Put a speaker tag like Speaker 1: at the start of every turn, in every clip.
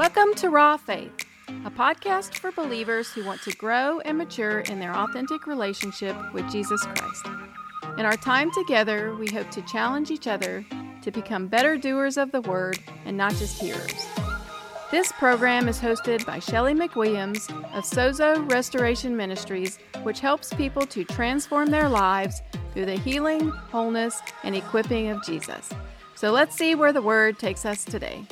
Speaker 1: Welcome to Raw Faith, a podcast for believers who want to grow and mature in their authentic relationship with Jesus Christ. In our time together, we hope to challenge each other to become better doers of the word and not just hearers. This program is hosted by Shelly McWilliams of Sozo Restoration Ministries, which helps people to transform their lives through the healing, wholeness, and equipping of Jesus. So let's see where the word takes us today.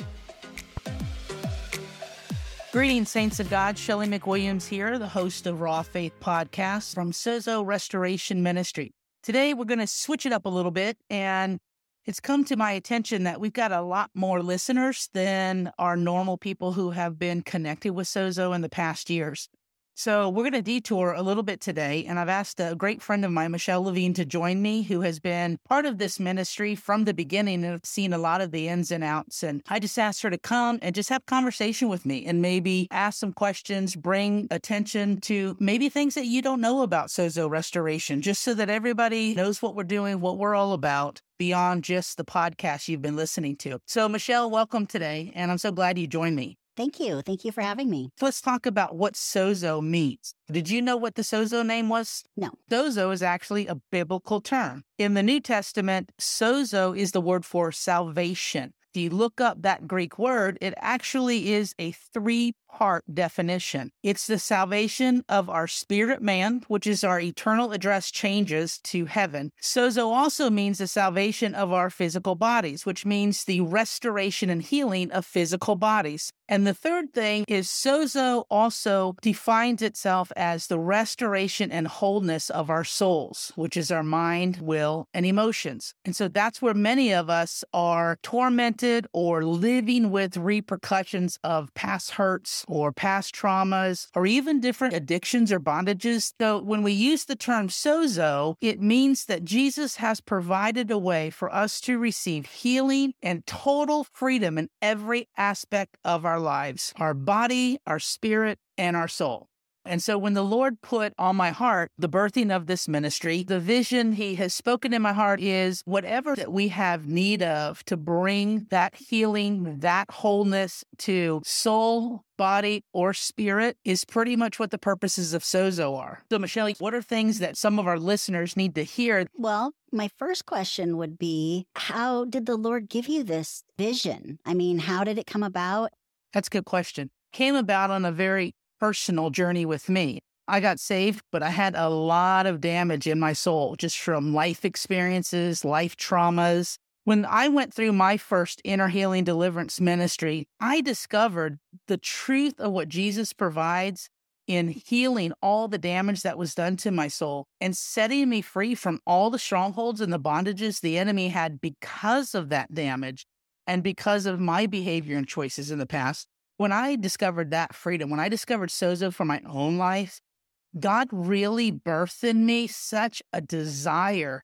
Speaker 2: Greetings, saints of God. Shelly McWilliams here, the host of Raw Faith Podcast from Sozo Restoration Ministry. Today, we're going to switch it up a little bit, and it's come to my attention that we've got a lot more listeners than our normal people who have been connected with Sozo in the past years. So we're going to detour a little bit today. And I've asked a great friend of mine, Michelle Lavigne, to join me, who has been part of this ministry from the beginning and have seen a lot of the ins and outs. And I just asked her to come and just have conversation with me and maybe ask some questions, bring attention to maybe things that you don't know about Sozo Restoration, just so that everybody knows what we're doing, what we're all about beyond just the podcast you've been listening to. So, Michelle, welcome today. And I'm so glad you joined me.
Speaker 3: Thank you. Thank you for having me.
Speaker 2: Let's talk about what sozo means. Did you know what the sozo name was?
Speaker 3: No.
Speaker 2: Sozo is actually a biblical term. In the New Testament, sozo is the word for salvation. If you look up that Greek word, it actually is a three part definition. It's the salvation of our spirit man, which is our eternal address changes to heaven. Sozo also means the salvation of our physical bodies, which means the restoration and healing of physical bodies. And the third thing is sozo also defines itself as the restoration and wholeness of our souls, which is our mind, will, and emotions. And so that's where many of us are tormented or living with repercussions of past hurts or past traumas or even different addictions or bondages. So when we use the term sozo, it means that Jesus has provided a way for us to receive healing and total freedom in every aspect of our lives our body, our spirit, and our soul. And so when the Lord put on my heart the birthing of this ministry, the vision he has spoken in my heart is whatever that we have need of to bring that healing, that wholeness to soul, body, or spirit is pretty much what the purposes of Sozo are. So Michelle, what are things that some of our listeners need to hear?
Speaker 3: Well, my first question would be how did the Lord give you this vision? I mean, how did it come about?
Speaker 2: That's a good question. Came about on a very personal journey with me. I got saved, but I had a lot of damage in my soul just from life experiences, life traumas. When I went through my first inner healing deliverance ministry, I discovered the truth of what Jesus provides in healing all the damage that was done to my soul and setting me free from all the strongholds and the bondages the enemy had because of that damage and because of my behavior and choices in the past when I discovered that freedom, when I discovered Sozo for my own life, God really birthed in me such a desire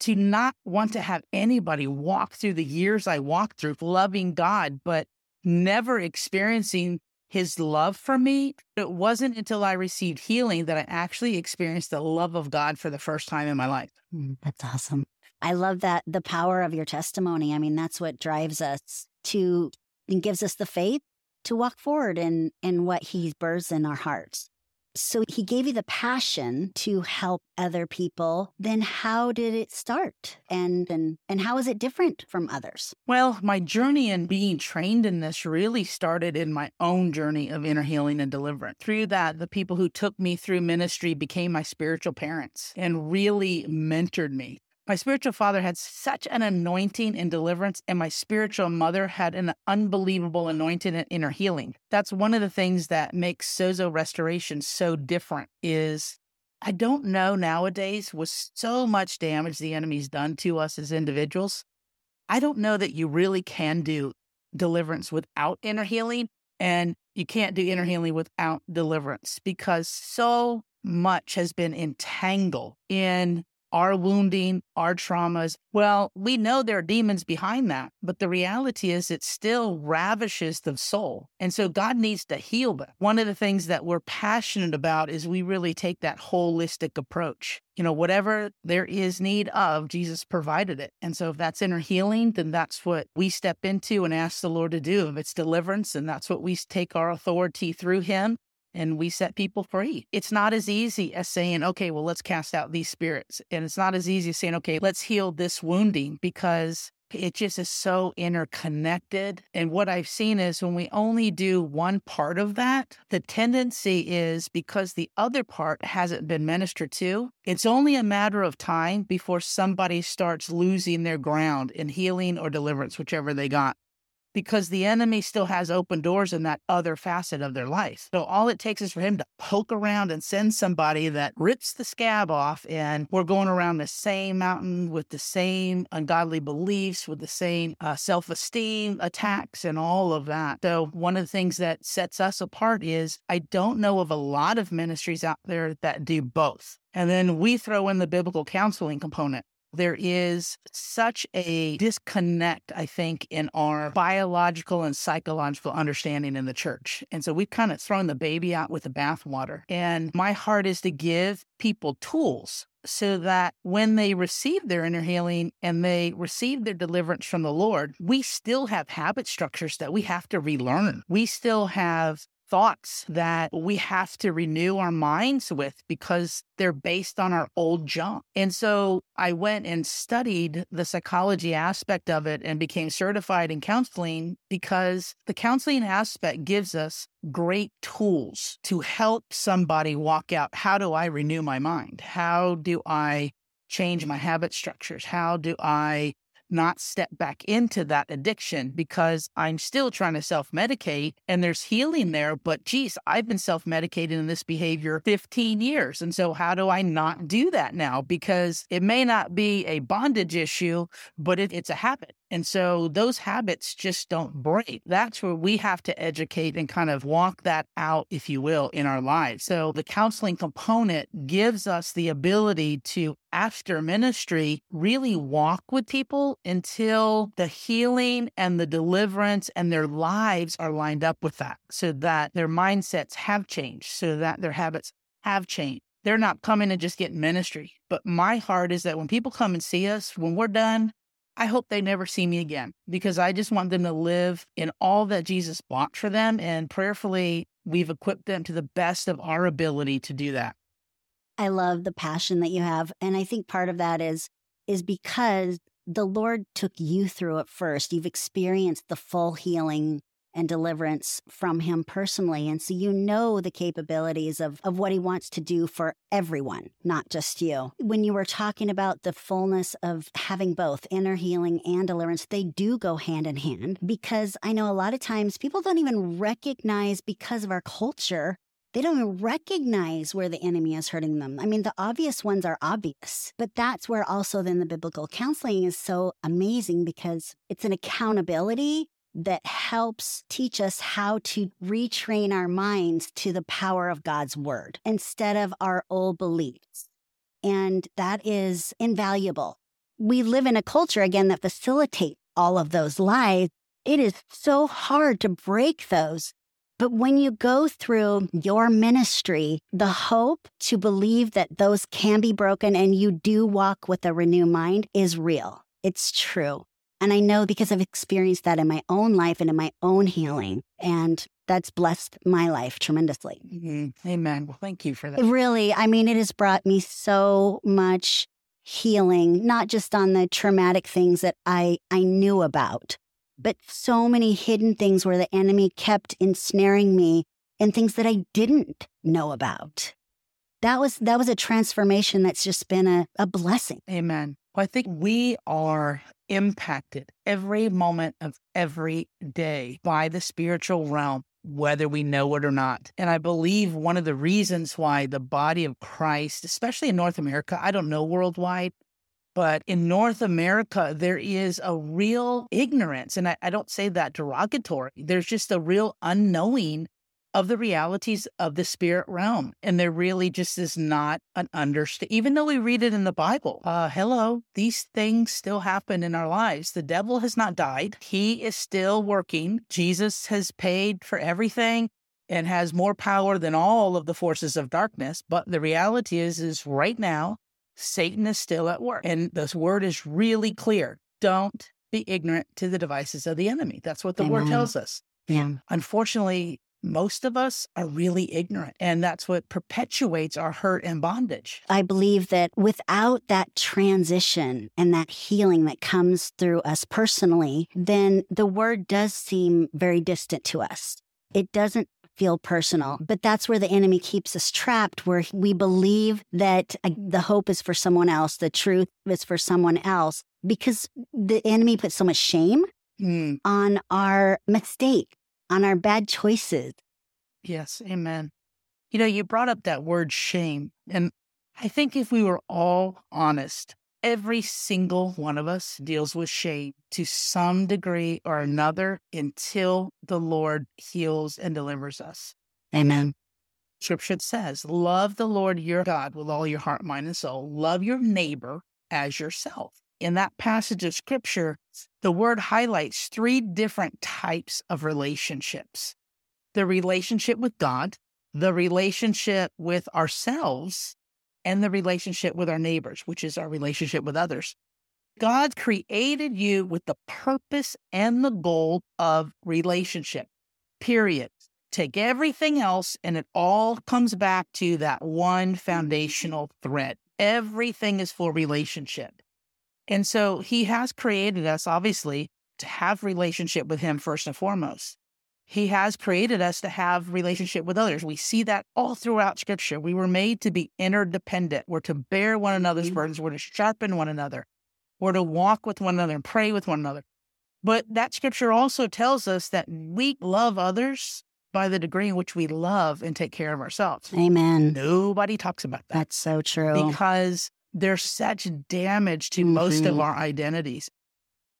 Speaker 2: to not want to have anybody walk through the years I walked through loving God, but never experiencing his love for me. It wasn't until I received healing that I actually experienced the love of God for the first time in my life.
Speaker 3: Mm, that's awesome. I love that the power of your testimony. I mean, that's what drives us to and gives us the faith to walk forward in, in what he births in our hearts. So he gave you the passion to help other people. Then how did it start? And and and how is it different from others?
Speaker 2: Well, my journey in being trained in this really started in my own journey of inner healing and deliverance. Through that, the people who took me through ministry became my spiritual parents and really mentored me. My spiritual father had such an anointing in deliverance, and my spiritual mother had an unbelievable anointing in inner healing. That's one of the things that makes Sozo restoration so different is I don't know nowadays with so much damage the enemy's done to us as individuals. I don't know that you really can do deliverance without inner healing and you can't do inner healing without deliverance because so much has been entangled in our wounding, our traumas. Well, we know there are demons behind that, but the reality is it still ravishes the soul. And so God needs to heal them. One of the things that we're passionate about is we really take that holistic approach. You know, whatever there is need of, Jesus provided it. And so if that's inner healing, then that's what we step into and ask the Lord to do. If it's deliverance, and that's what we take our authority through Him and we set people free. It's not as easy as saying, okay, well, let's cast out these spirits. And it's not as easy as saying, okay, let's heal this wounding because it just is so interconnected. And what I've seen is when we only do one part of that, the tendency is because the other part hasn't been ministered to, it's only a matter of time before somebody starts losing their ground in healing or deliverance, whichever they got because the enemy still has open doors in that other facet of their life. So all it takes is for him to poke around and send somebody that rips the scab off, and we're going around the same mountain with the same ungodly beliefs, with the same uh, self esteem attacks, and all of that. So one of the things that sets us apart is I don't know of a lot of ministries out there that do both. And then we throw in the biblical counseling component there is such a disconnect, I think, in our biological and psychological understanding in the church. And so we've kind of thrown the baby out with the bathwater. And my heart is to give people tools so that when they receive their inner healing and they receive their deliverance from the Lord, we still have habit structures that we have to relearn. We still have thoughts that we have to renew our minds with because they're based on our old junk. And so I went and studied the psychology aspect of it and became certified in counseling because the counseling aspect gives us great tools to help somebody walk out. How do I renew my mind? How do I change my habit structures? How do I not step back into that addiction because I'm still trying to self medicate and there's healing there. But geez, I've been self medicating in this behavior 15 years. And so, how do I not do that now? Because it may not be a bondage issue, but it, it's a habit. And so those habits just don't break. That's where we have to educate and kind of walk that out, if you will, in our lives. So the counseling component gives us the ability to, after ministry, really walk with people until the healing and the deliverance and their lives are lined up with that so that their mindsets have changed, so that their habits have changed they're not coming and just getting ministry. But my heart is that when people come and see us, when we're done, I hope they never see me again because I just want them to live in all that Jesus bought for them. And prayerfully, we've equipped them to the best of our ability to do that.
Speaker 3: I love the passion that you have. And I think part of that is, is because the Lord took you through it first. You've experienced the full healing and deliverance from him personally. And so you know the capabilities of, of what he wants to do for everyone, not just you. When you were talking about the fullness of having both inner healing and deliverance, they do go hand in hand because I know a lot of times people don't even recognize because of our culture they don't even recognize where the enemy is hurting them. I mean, the obvious ones are obvious, but that's where also then the biblical counseling is so amazing because it's an accountability that helps teach us how to retrain our minds to the power of God's word instead of our old beliefs. And that is invaluable. We live in a culture, again, that facilitates all of those lies. It is so hard to break those. But when you go through your ministry, the hope to believe that those can be broken and you do walk with a renewed mind is real. It's true. And I know because I've experienced that in my own life and in my own healing. And that's blessed my life tremendously.
Speaker 2: Mm-hmm. Amen. Well, thank you for that.
Speaker 3: Really, I mean, it has brought me so much healing, not just on the traumatic things that I, I knew about, but so many hidden things where the enemy kept ensnaring me and things that I didn't know about. That was that was a transformation that's just been a, a blessing.
Speaker 2: Amen. I think we are impacted every moment of every day by the spiritual realm, whether we know it or not. And I believe one of the reasons why the body of Christ, especially in North America, I don't know worldwide, but in North America, there is a real ignorance. And I, I don't say that derogatory. There's just a real unknowing of the realities of the spirit realm. And there really just is not an understand. Even though we read it in the Bible, uh, hello, these things still happen in our lives. The devil has not died. He is still working. Jesus has paid for everything and has more power than all of the forces of darkness. But the reality is, is right now, Satan is still at work. And this word is really clear. Don't be ignorant to the devices of the enemy. That's what the Amen. word tells us.
Speaker 3: Yeah.
Speaker 2: Unfortunately, most of us are really ignorant, and that's what perpetuates our hurt and bondage.
Speaker 3: I believe that without that transition and that healing that comes through us personally, then the word does seem very distant to us. It doesn't feel personal. But that's where the enemy keeps us trapped, where we believe that uh, the hope is for someone else, the truth is for someone else, because the enemy puts so much shame mm. on our mistake, on our bad choices.
Speaker 2: Yes, amen. You know, you brought up that word shame. And I think if we were all honest, every single one of us deals with shame to some degree or another until the Lord heals and delivers us.
Speaker 3: Amen.
Speaker 2: Scripture says, Love the Lord your God with all your heart, mind, and soul. Love your neighbor as yourself. In that passage of Scripture, the word highlights three different types of relationships the relationship with God, the relationship with ourselves, and the relationship with our neighbors, which is our relationship with others. God created you with the purpose and the goal of relationship, period. Take everything else, and it all comes back to that one foundational thread. Everything is for relationship. And so he has created us, obviously, to have relationship with him first and foremost. He has created us to have relationship with others. We see that all throughout scripture. We were made to be interdependent. We're to bear one another's mm-hmm. burdens. We're to sharpen one another. We're to walk with one another and pray with one another. But that scripture also tells us that we love others by the degree in which we love and take care of ourselves.
Speaker 3: Amen.
Speaker 2: Nobody talks about that.
Speaker 3: That's so true.
Speaker 2: Because there's such damage to mm-hmm. most of mm-hmm. our identities.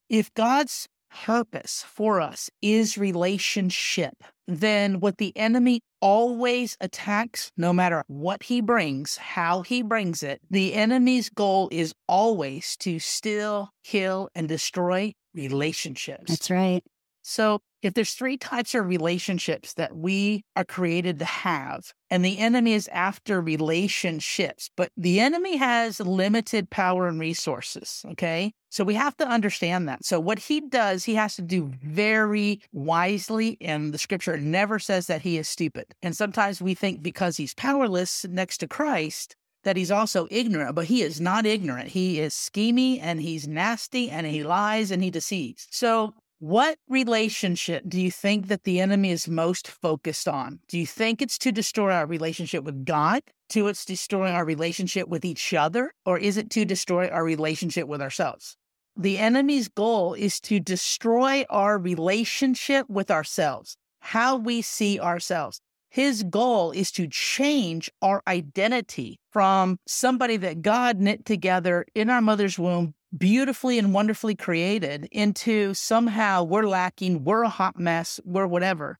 Speaker 2: If God's purpose for us is relationship, then what the enemy always attacks, no matter what he brings, how he brings it, the enemy's goal is always to steal, kill, and destroy relationships.
Speaker 3: That's right.
Speaker 2: So, if there's three types of relationships that we are created to have, and the enemy is after relationships, but the enemy has limited power and resources. Okay. So we have to understand that. So, what he does, he has to do very wisely. And the scripture never says that he is stupid. And sometimes we think because he's powerless next to Christ, that he's also ignorant, but he is not ignorant. He is schemy and he's nasty and he lies and he deceives. So what relationship do you think that the enemy is most focused on? Do you think it's to destroy our relationship with God? To it's destroying our relationship with each other? Or is it to destroy our relationship with ourselves? The enemy's goal is to destroy our relationship with ourselves, how we see ourselves. His goal is to change our identity from somebody that God knit together in our mother's womb beautifully and wonderfully created into somehow we're lacking, we're a hot mess, we're whatever.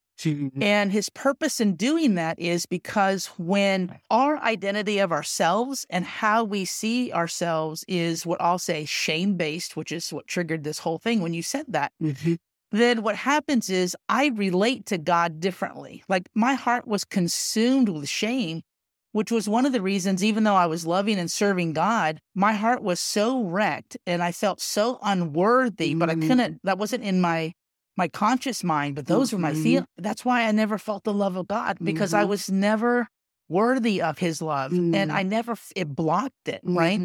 Speaker 2: And his purpose in doing that is because when our identity of ourselves and how we see ourselves is what I'll say shame based, which is what triggered this whole thing when you said that, mm-hmm. Then what happens is I relate to God differently. Like my heart was consumed with shame which was one of the reasons, even though I was loving and serving God, my heart was so wrecked and I felt so unworthy, mm-hmm. but I mm-hmm. couldn't, that wasn't in my my conscious mind, but those mm-hmm. were my. Mm-hmm. That's why I never felt the love of God because mm-hmm. I was never worthy of his love and mm-hmm. I never, it blocked it, right?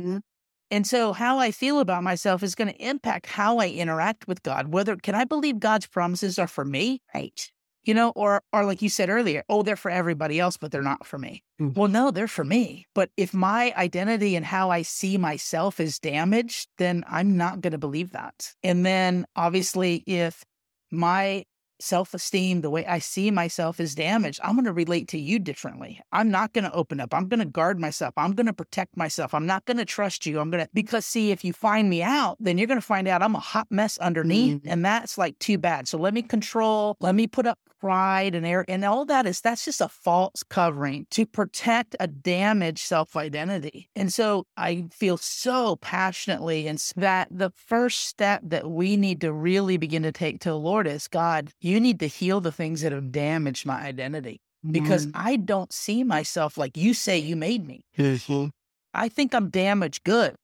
Speaker 2: And so how I feel about myself is going to impact how I interact with God. Whether can I believe God's promises are for me?
Speaker 3: Right
Speaker 2: you know, or or like you said earlier, oh, they're for everybody else, but they're not for me. Mm. Well, no, they're for me. But if my identity and how I see myself is damaged, then I'm not going to believe that. And then obviously, if my self esteem, the way I see myself is damaged, I'm going to relate to you differently. I'm not going to open up. I'm going to guard myself. I'm going to protect myself. I'm not going to trust you. I'm going to, because see, if you find me out, then you're going to find out I'm a hot mess underneath. Mm-hmm. And that's like too bad. So let me control, let me put up pride and air and all that is that's just a false covering to protect a damaged self-identity. And so I feel so passionately and that the first step that we need to really begin to take to the Lord is God, you need to heal the things that have damaged my identity because
Speaker 3: Mm.
Speaker 2: I don't see myself like you say you made me.
Speaker 4: Mm-hmm.
Speaker 2: I think I'm damaged good.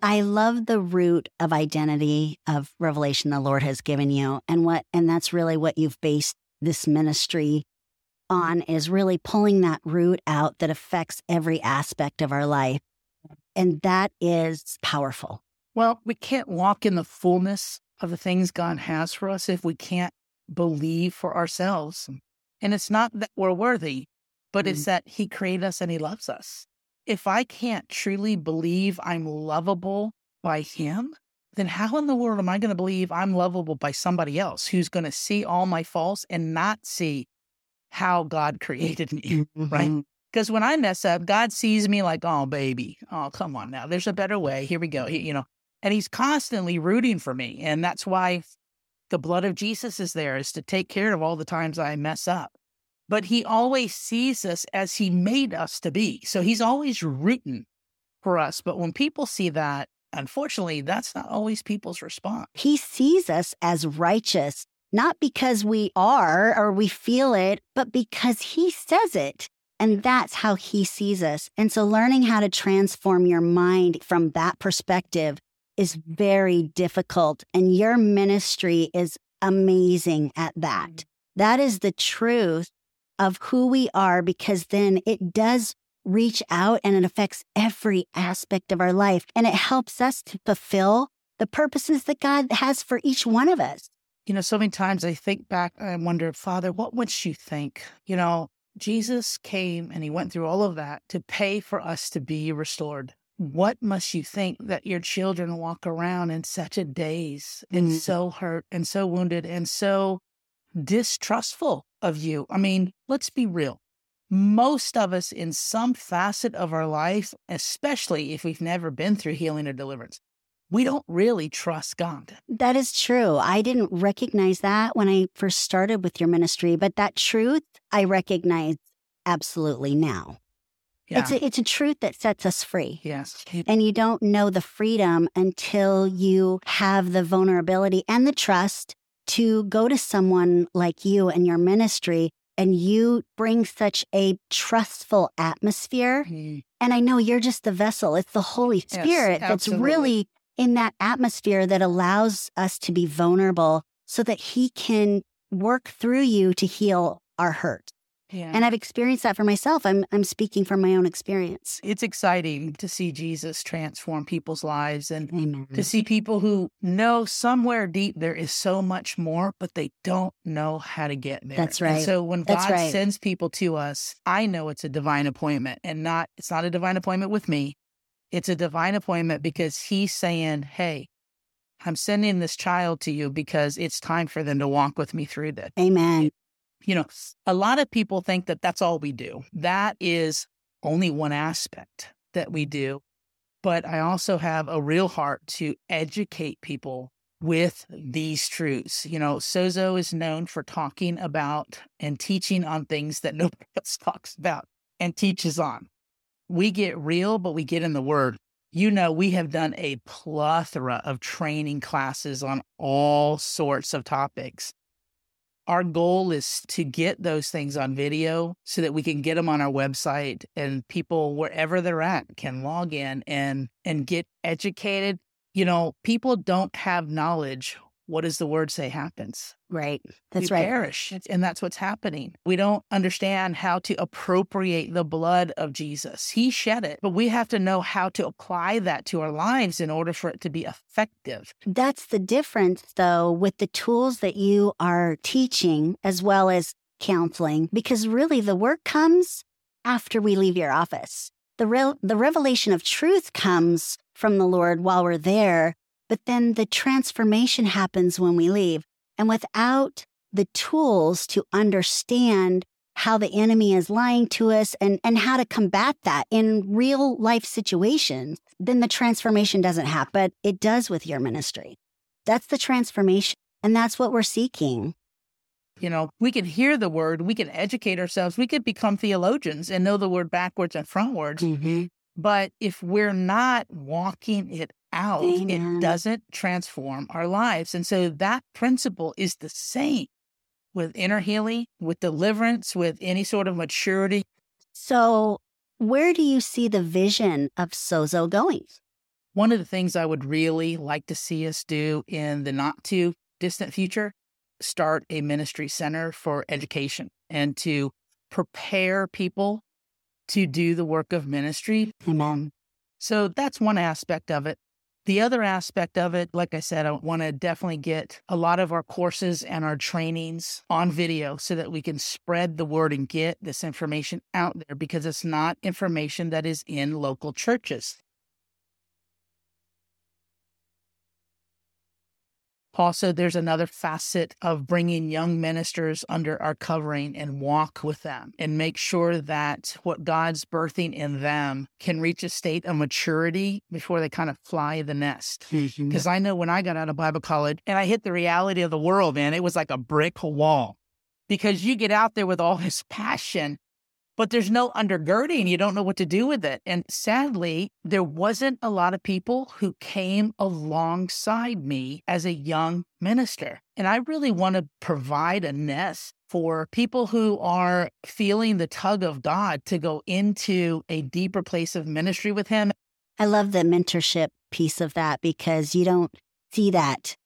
Speaker 3: I love the root of identity of revelation the Lord has given you. And what and that's really what you've based this ministry on is really pulling that root out that affects every aspect of our life. And that is powerful.
Speaker 2: Well, we can't walk in the fullness of the things God has for us if we can't believe for ourselves. And it's not that we're worthy, but it's mm-hmm. that He created us and He loves us. If I can't truly believe I'm lovable by Him, then how in the world am I going to believe I'm lovable by somebody else who's going to see all my faults and not see how God created me? Right.
Speaker 3: Mm-hmm.
Speaker 2: Because when I mess up, God sees me like, oh, baby, oh, come on now. There's a better way. Here we go. He, you know, and he's constantly rooting for me. And that's why the blood of Jesus is there, is to take care of all the times I mess up. But he always sees us as he made us to be. So he's always rooting for us. But when people see that, unfortunately, that's not always people's response.
Speaker 3: He sees us as righteous, not because we are or we feel it, but because he says it. And that's how he sees us. And so learning how to transform your mind from that perspective is very difficult. And your ministry is amazing at that. Mm. That is the truth of who we are, because then it does reach out and it affects every aspect of our life. And it helps us to fulfill the purposes that God has for each one of us.
Speaker 2: You know, so many times I think back and I wonder, Father, what would you think? You know, Jesus came and he went through all of that to pay for us to be restored. What must you think that your children walk around in such a daze and
Speaker 3: Mm.
Speaker 2: so hurt and so wounded and so distrustful of you? I mean, let's be real. Most of us, in some facet of our life, especially if we've never been through healing or deliverance, we don't really trust God.
Speaker 3: That is true. I didn't recognize that when I first started with your ministry, but that truth I recognize absolutely now.
Speaker 2: Yeah.
Speaker 3: It's, a, it's a truth that sets us free.
Speaker 2: yes.
Speaker 3: And you don't know the freedom until you have the vulnerability and the trust to go to someone like you and your ministry, and you bring such a trustful atmosphere.
Speaker 2: Mm.
Speaker 3: And I know you're just the vessel, it's the Holy
Speaker 2: Yes,
Speaker 3: Spirit that's really in that atmosphere that allows us to be vulnerable so that He can work through you to heal our hurt.
Speaker 2: Yeah.
Speaker 3: And I've experienced that for myself. I'm, I'm speaking from my own experience.
Speaker 2: it's exciting to see Jesus transform people's lives and
Speaker 3: Amen.
Speaker 2: to see people who know somewhere deep there is so much more, but they don't know how to get there.
Speaker 3: That's
Speaker 2: And
Speaker 3: right.
Speaker 2: so when
Speaker 3: That's
Speaker 2: God
Speaker 3: right.
Speaker 2: sends people to us, I know it's a divine appointment and not, it's not a divine appointment with me. It's a divine appointment because he's saying, Hey, I'm sending this child to you because it's time for them to walk with me through this
Speaker 3: Amen.
Speaker 2: You know, a lot of people think that that's all we do. That is only one aspect that we do. But I also have a real heart to educate people with these truths. You know, Sozo is known for talking about and teaching on things that nobody else talks about and teaches on. We get real, but we get in the word. You know, we have done a plethora of training classes on all sorts of topics our goal is to get those things on video so that we can get them on our website and people wherever they're at can log in and and get educated. You know people don't have knowledge what does the word say happens
Speaker 3: Right. That's
Speaker 2: we
Speaker 3: right.
Speaker 2: perish and that's what's happening we don't understand how to appropriate the blood of jesus he shed it but we have to know how to apply that to our lives in order for it to be effective
Speaker 3: That's the difference, though, with the tools that you are teaching as well as counseling, because really the work comes after we leave your office. The, real, the revelation of truth comes from the Lord while we're there, but then the transformation happens when we leave. And without the tools to understand how the enemy is lying to us and, and how to combat that in real life situations, then the transformation doesn't happen. But it does with your ministry. That's the transformation. And that's what we're seeking.
Speaker 2: You know, we can hear the word, we can educate ourselves, we could become theologians and know the word backwards and frontwards.
Speaker 3: Mm-hmm.
Speaker 2: But if we're not walking it out,
Speaker 3: Amen.
Speaker 2: it doesn't transform our lives. And so that principle is the same with inner healing, with deliverance, with any sort of maturity.
Speaker 3: So, where do you see the vision of Sozo going?
Speaker 2: One of the things I would really like to see us do in the not too distant future start a ministry center for education and to prepare people to do the work of ministry.
Speaker 3: Amen.
Speaker 2: So that's one aspect of it. The other aspect of it, like I said, I want to definitely get a lot of our courses and our trainings on video so that we can spread the word and get this information out there because it's not information that is in local churches. Also, there's another facet of bringing young ministers under our covering and walk with them and make sure that what God's birthing in them can reach a state of maturity before they kind of fly the nest.
Speaker 3: Mm-hmm.
Speaker 2: Because I know when I got out of Bible college and I hit the reality of the world, man, it was like a brick wall. Because you get out there with all this passion, but there's no undergirding. You don't know what to do with it. And sadly, there wasn't a lot of people who came alongside me as a young minister. And I really want to provide a nest for people who are feeling the tug of God to go into a deeper place of ministry with Him.
Speaker 3: I love the mentorship piece of that because you don't see that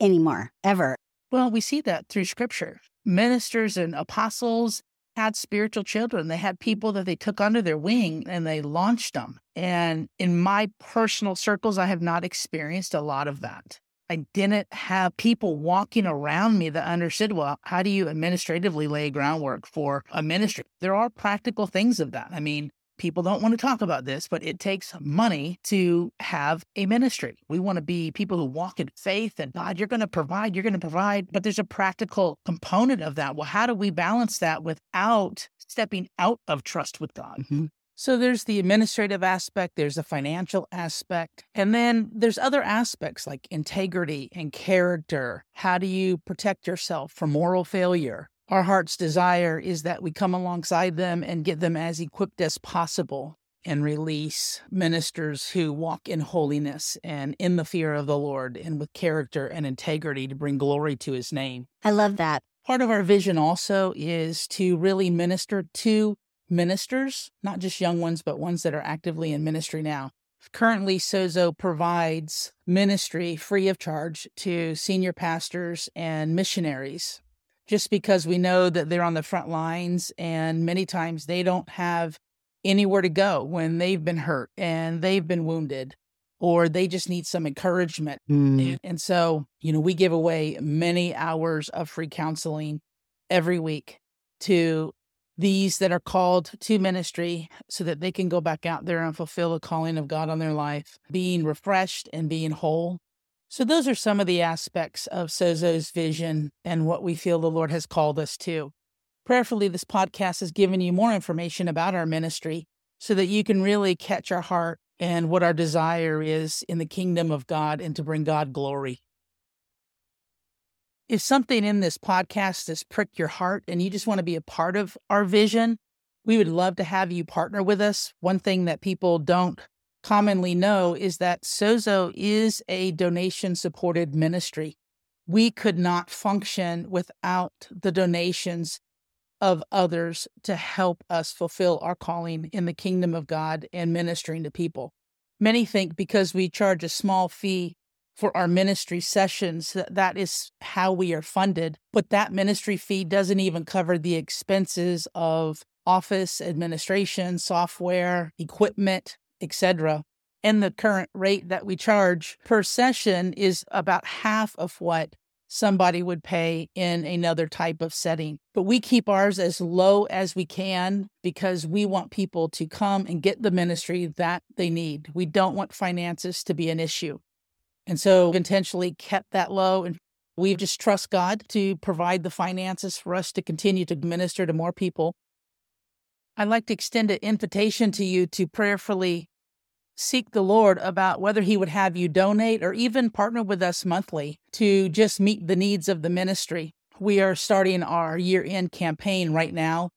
Speaker 3: anymore, ever.
Speaker 2: Well, we see that through scripture. Ministers and apostles had spiritual children. They had people that they took under their wing and they launched them. And in my personal circles, I have not experienced a lot of that. I didn't have people walking around me that understood, well, how do you administratively lay groundwork for a ministry? There are practical things of that. I mean, people don't want to talk about this, but it takes money to have a ministry. We want to be people who walk in faith and God, you're going to provide, you're going to provide. But there's a practical component of that. Well, how do we balance that without stepping out of trust with God?
Speaker 3: Mhm.
Speaker 2: So there's the administrative aspect, there's the financial aspect, and then there's other aspects like integrity and character. How do you protect yourself from moral failure? Our heart's desire is that we come alongside them and get them as equipped as possible and release ministers who walk in holiness and in the fear of the Lord and with character and integrity to bring glory to his name.
Speaker 3: I love that.
Speaker 2: Part of our vision also is to really minister to ministers, not just young ones, but ones that are actively in ministry now. Currently, Sozo provides ministry free of charge to senior pastors and missionaries, just because we know that they're on the front lines and many times they don't have anywhere to go when they've been hurt and they've been wounded or they just need some encouragement. Hmm. And, and so, you know, we give away many hours of free counseling every week to these that are called to ministry so that they can go back out there and fulfill the calling of God on their life, being refreshed and being whole. So, those are some of the aspects of Sozo's vision and what we feel the Lord has called us to. Prayerfully, this podcast has given you more information about our ministry so that you can really catch our heart and what our desire is in the kingdom of God and to bring God glory. If something in this podcast has pricked your heart and you just want to be a part of our vision, we would love to have you partner with us. One thing that people don't commonly know is that Sozo is a donation supported ministry. We could not function without the donations of others to help us fulfill our calling in the kingdom of God and ministering to people. Many think because we charge a small fee for our ministry sessions that that is how we are funded, but that ministry fee doesn't even cover the expenses of office administration, software, equipment, etc. And the current rate that we charge per session is about half of what somebody would pay in another type of setting. But we keep ours as low as we can because we want people to come and get the ministry that they need. We don't want finances to be an issue. And so intentionally kept that low and we just trust God to provide the finances for us to continue to minister to more people. I'd like to extend an invitation to you to prayerfully seek the Lord about whether He would have you donate or even partner with us monthly to just meet the needs of the ministry. We are starting our year end campaign right now.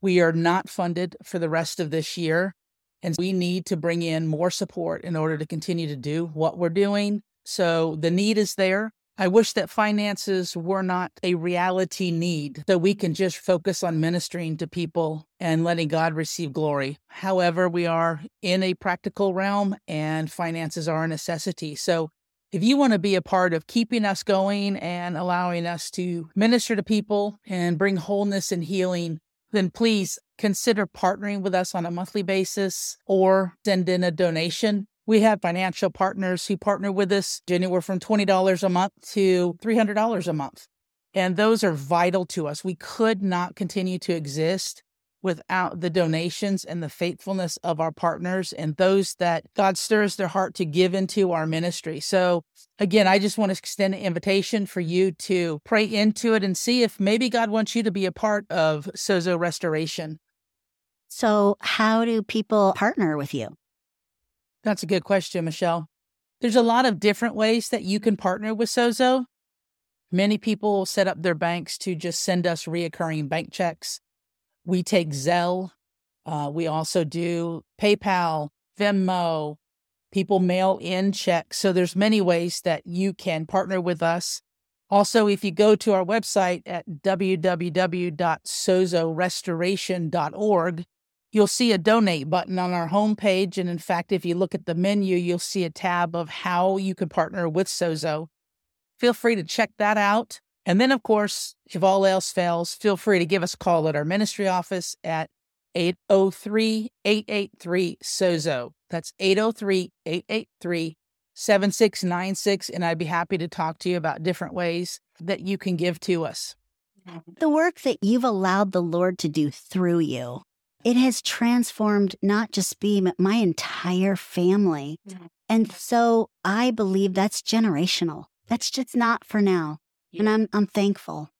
Speaker 2: We are not funded for the rest of this year. And we need to bring in more support in order to continue to do what we're doing. So the need is there. I wish that finances were not a reality need, that we can just focus on ministering to people and letting God receive glory. However, we are in a practical realm and finances are a necessity. So if you want to be a part of keeping us going and allowing us to minister to people and bring wholeness and healing, then please consider partnering with us on a monthly basis or send in a donation. We have financial partners who partner with us anywhere from $20 a month to $300 a month. And those are vital to us. We could not continue to exist without the donations and the faithfulness of our partners and those that God stirs their heart to give into our ministry. So, again, I just want to extend an invitation for you to pray into it and see if maybe God wants you to be a part of Sozo Restoration.
Speaker 3: So, how do people partner with you?
Speaker 2: That's a good question, Michelle. There's a lot of different ways that you can partner with Sozo. Many people set up their banks to just send us reoccurring bank checks. We take Zelle. Uh, we also do PayPal, Venmo. People mail in checks. So there's many ways that you can partner with us. Also, if you go to our website at www.sozorestoration.org, you'll see a donate button on our homepage. And in fact, if you look at the menu, you'll see a tab of how you can partner with Sozo. Feel free to check that out. And then, of course, if all else fails, feel free to give us a call at our ministry office at 803 883 SOZO. That's 803 883 7696. And I'd be happy to talk to you about different ways that you can give to us.
Speaker 3: The work that you've allowed the Lord to do through you it has transformed not just me, but my entire family. Mm-hmm. And so I believe that's generational. That's just not for now. Yeah. And I'm I'm thankful.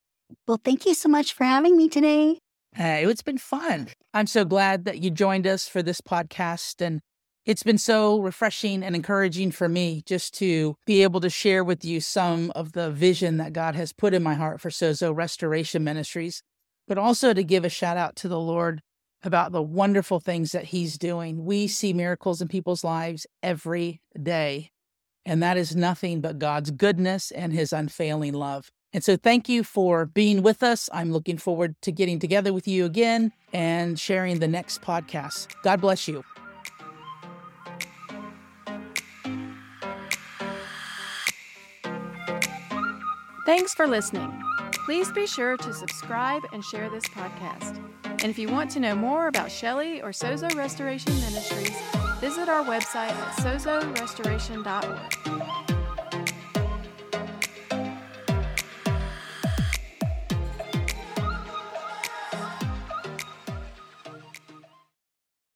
Speaker 3: Well, thank you so much for having me today.
Speaker 2: Hey, it's been fun. I'm so glad that you joined us for this podcast. And it's been so refreshing and encouraging for me just to be able to share with you some of the vision that God has put in my heart for Sozo Restoration Ministries, but also to give a shout out to the Lord about the wonderful things that he's doing. We see miracles in people's lives every day. And that is nothing but God's goodness and his unfailing love. And so thank you for being with us. I'm looking forward to getting together with you again and sharing the next podcast. God bless you.
Speaker 1: Thanks for listening. Please be sure to subscribe and share this podcast. And if you want to know more about Shelly or Sozo Restoration Ministries, visit our website at sozorestoration.org.